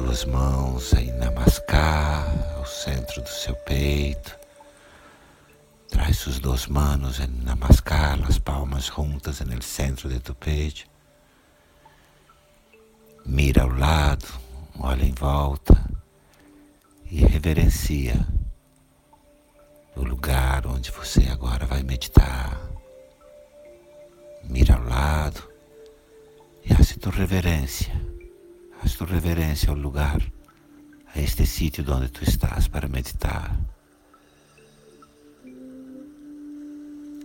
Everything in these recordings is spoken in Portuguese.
Duas mãos aí namascar ao centro do seu peito. Traz suas duas manos em namascar, as palmas juntas no centro de tu peito. Mira ao lado, olha em volta e reverencia o lugar onde você agora vai meditar. Mira ao lado e hace tu reverência. Haz tu reverência ao lugar, a este sítio onde tu estás para meditar.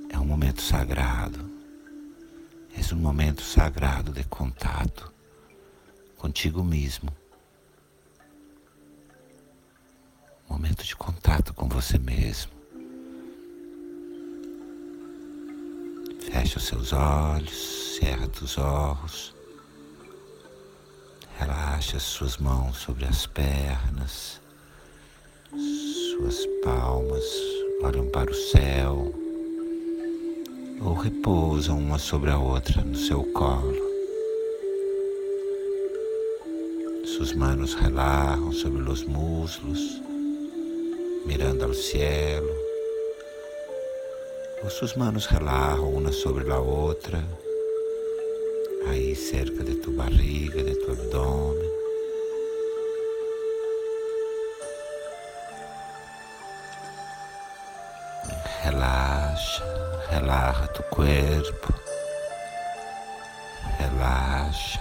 É um momento sagrado. É um momento sagrado de contato contigo mesmo. Momento de contato com você mesmo. Fecha os seus olhos, cerra os olhos. Relaxa suas mãos sobre as pernas. Suas palmas olham para o céu ou repousam uma sobre a outra no seu colo. Suas manos relaxam sobre os muslos, mirando ao cielo. Ou suas manos relaxam uma sobre a outra, aí cerca de tua barriga, de tu abdômen. Relaxa, relaxa tu corpo, relaxa.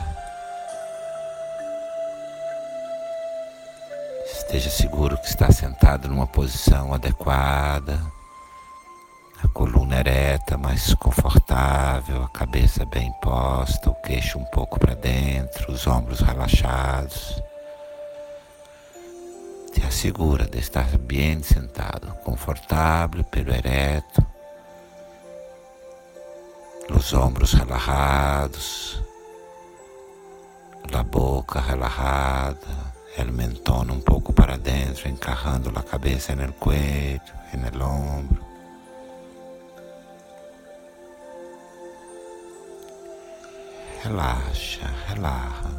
Esteja seguro que está sentado numa posição adequada, coluna ereta, mais confortável, a cabeça bem posta, o queixo um pouco para dentro, os ombros relaxados. Te assegura de estar bem sentado, confortável, pelo ereto, os ombros relaxados, a boca relajada el mentón un poco para adentro, encajando la cabeza en el cuello, en el Relaxa, relaxa.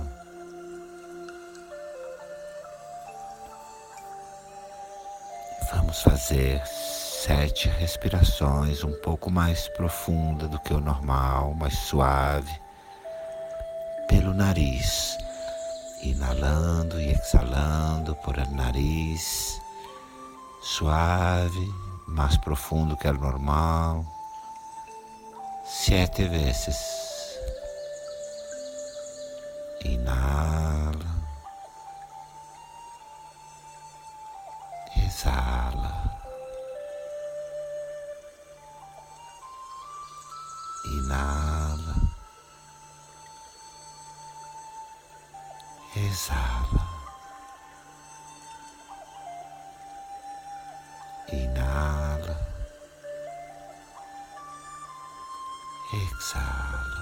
Vamos fazer sete respirações um pouco mais profunda do que o normal, mais suave, pelo nariz inalando e exalando por nariz, suave, mais profundo que o normal, sete vezes. Inala, exala. Inala. exala. Inala, exala.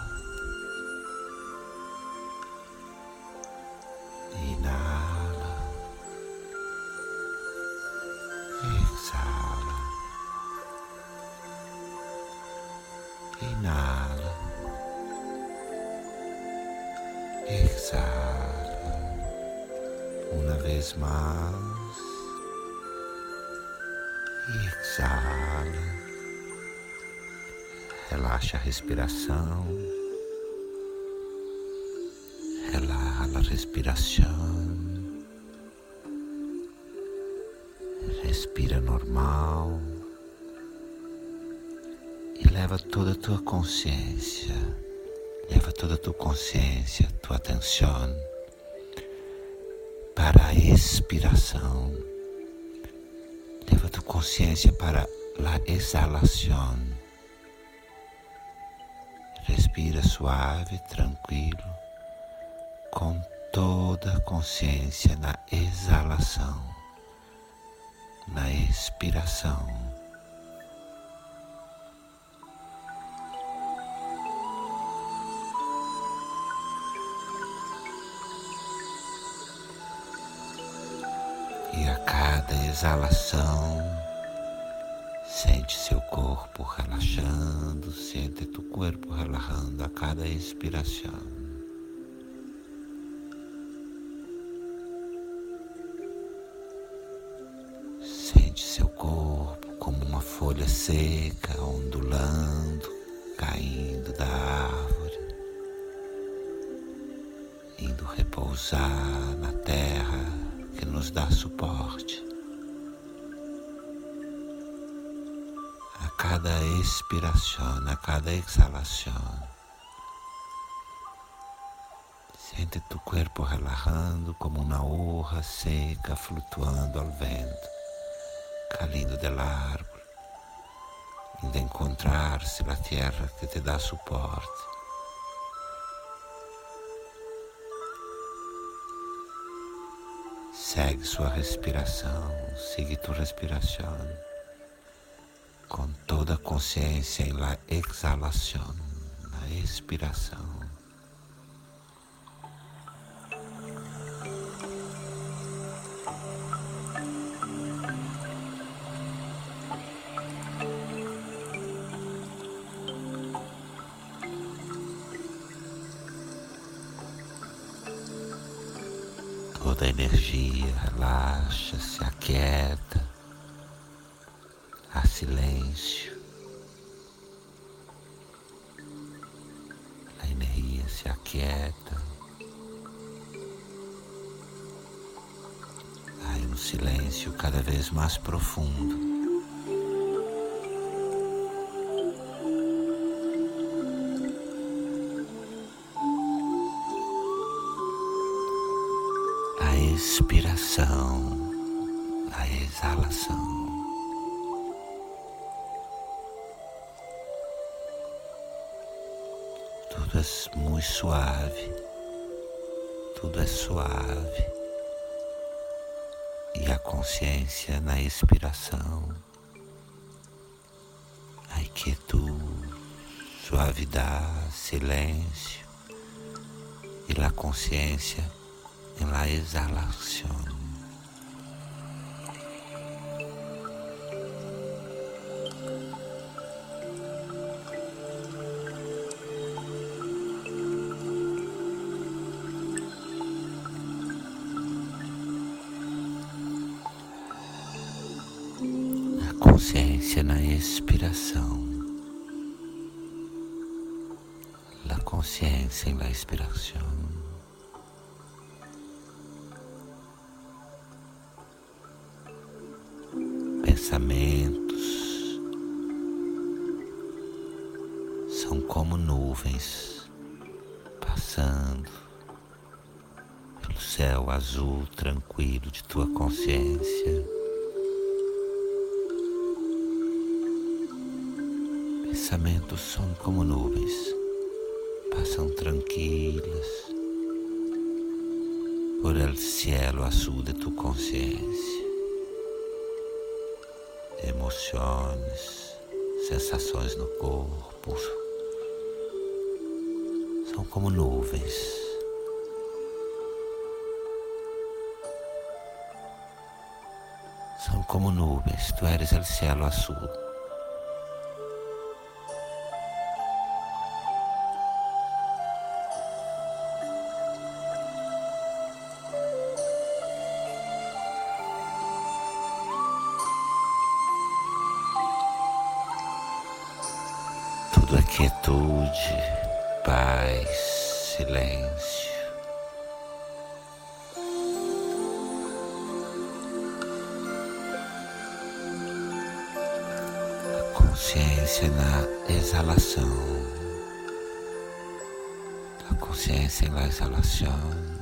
Exala uma vez mais. Exala. Relaxa a respiração, relaxa a respiração, respira normal. E leva toda a tua consciência, leva toda a tua consciência, tua atenção para a expiração. Leva tu consciência para a exalação. Respira suave, tranquilo, com toda a consciência na exalação, na expiração. a cada exalação, sente seu corpo relaxando, sente tu corpo relaxando a cada inspiração. Sente seu corpo como uma folha seca ondulando, caindo da árvore, indo repousar na que nos dá suporte. A cada expiração, a cada exalação, Sente tu corpo relajando como uma hoja seca flutuando ao vento, caindo del árbol, indo encontrar-se a terra que te dá suporte. Segue sua respiração, siga tua respiração com toda a consciência em la exalação, na expiração. Energia relaxa, se aquieta, há silêncio. A energia se aquieta. Há um silêncio cada vez mais profundo. Tudo é muito suave, tudo é suave. E a consciência na expiração, a quietude, suavidade, silêncio e a consciência en la. Consciência na expiração. La consciência la expiração. pensamentos são como nuvens passando pelo céu azul tranquilo de tua consciência. Pensamentos são como nuvens, passam tranquilas por el cielo azul de tu consciência emoções, sensações no corpo. São como nuvens. São como nuvens, tu eres o cielo azul. Quietude, paz, silêncio. A consciência na exalação, a consciência na exalação.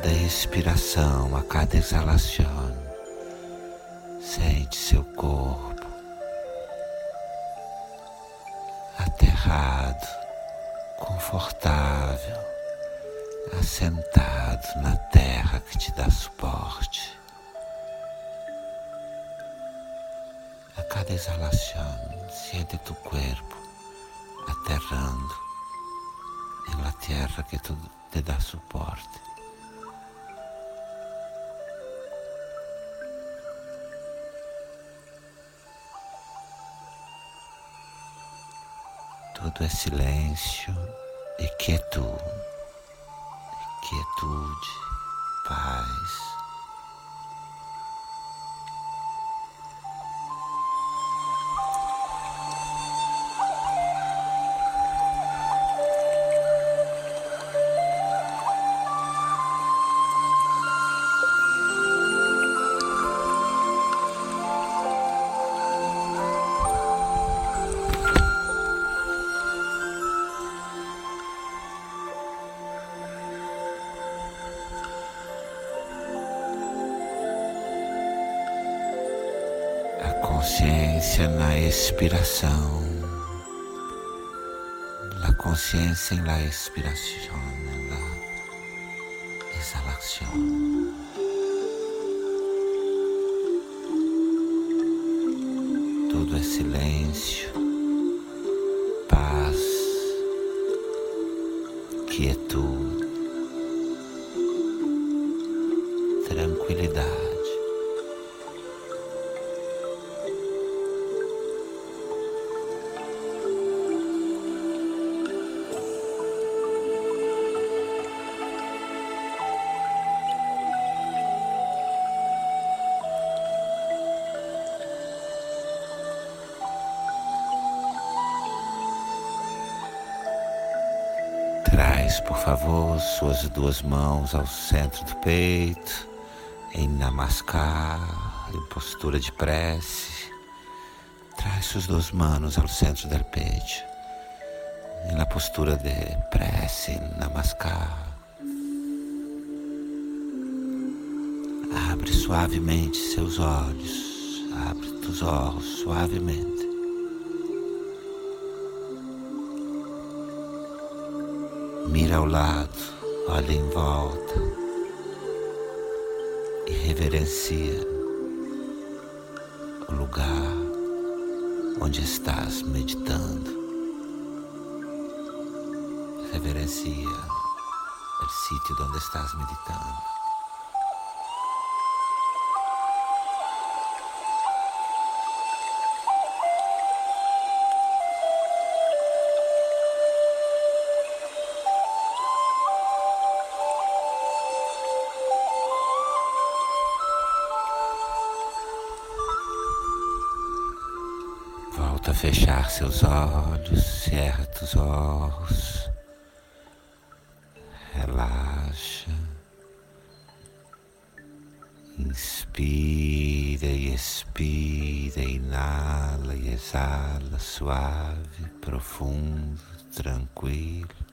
Cada expiração, a cada exalação, sente seu corpo aterrado, confortável, assentado na terra que te dá suporte. A cada exalação, sente tu corpo aterrando na terra que te dá suporte. Tudo é silêncio, e quietude, quietude, paz. Consciência na expiração, la consciência em la expiração, la exhalação. Tudo é silêncio, Traz, por favor, suas duas mãos ao centro do peito, em Namaskar, em postura de prece. Traz suas duas mãos ao centro do peito, na postura de prece, Namaskar. Abre suavemente seus olhos, abre os olhos suavemente. Mira ao lado, olha em volta e reverencia o lugar onde estás meditando. Reverencia o sítio onde estás meditando. Volta a fechar seus olhos, cerra os olhos, relaxa, inspira e expira, inala e exala, suave, profundo, tranquilo.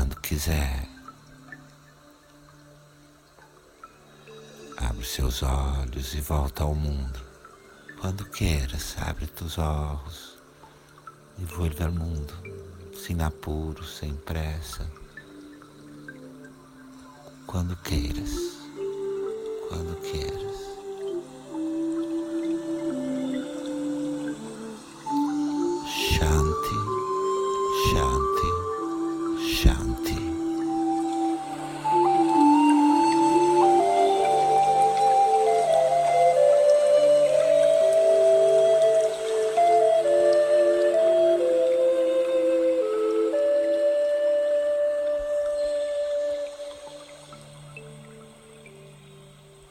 Quando quiser. Abre seus olhos e volta ao mundo. Quando queiras, abre teus olhos e vuelve ao mundo, sem apuro, sem pressa. Quando queiras, quando queiras.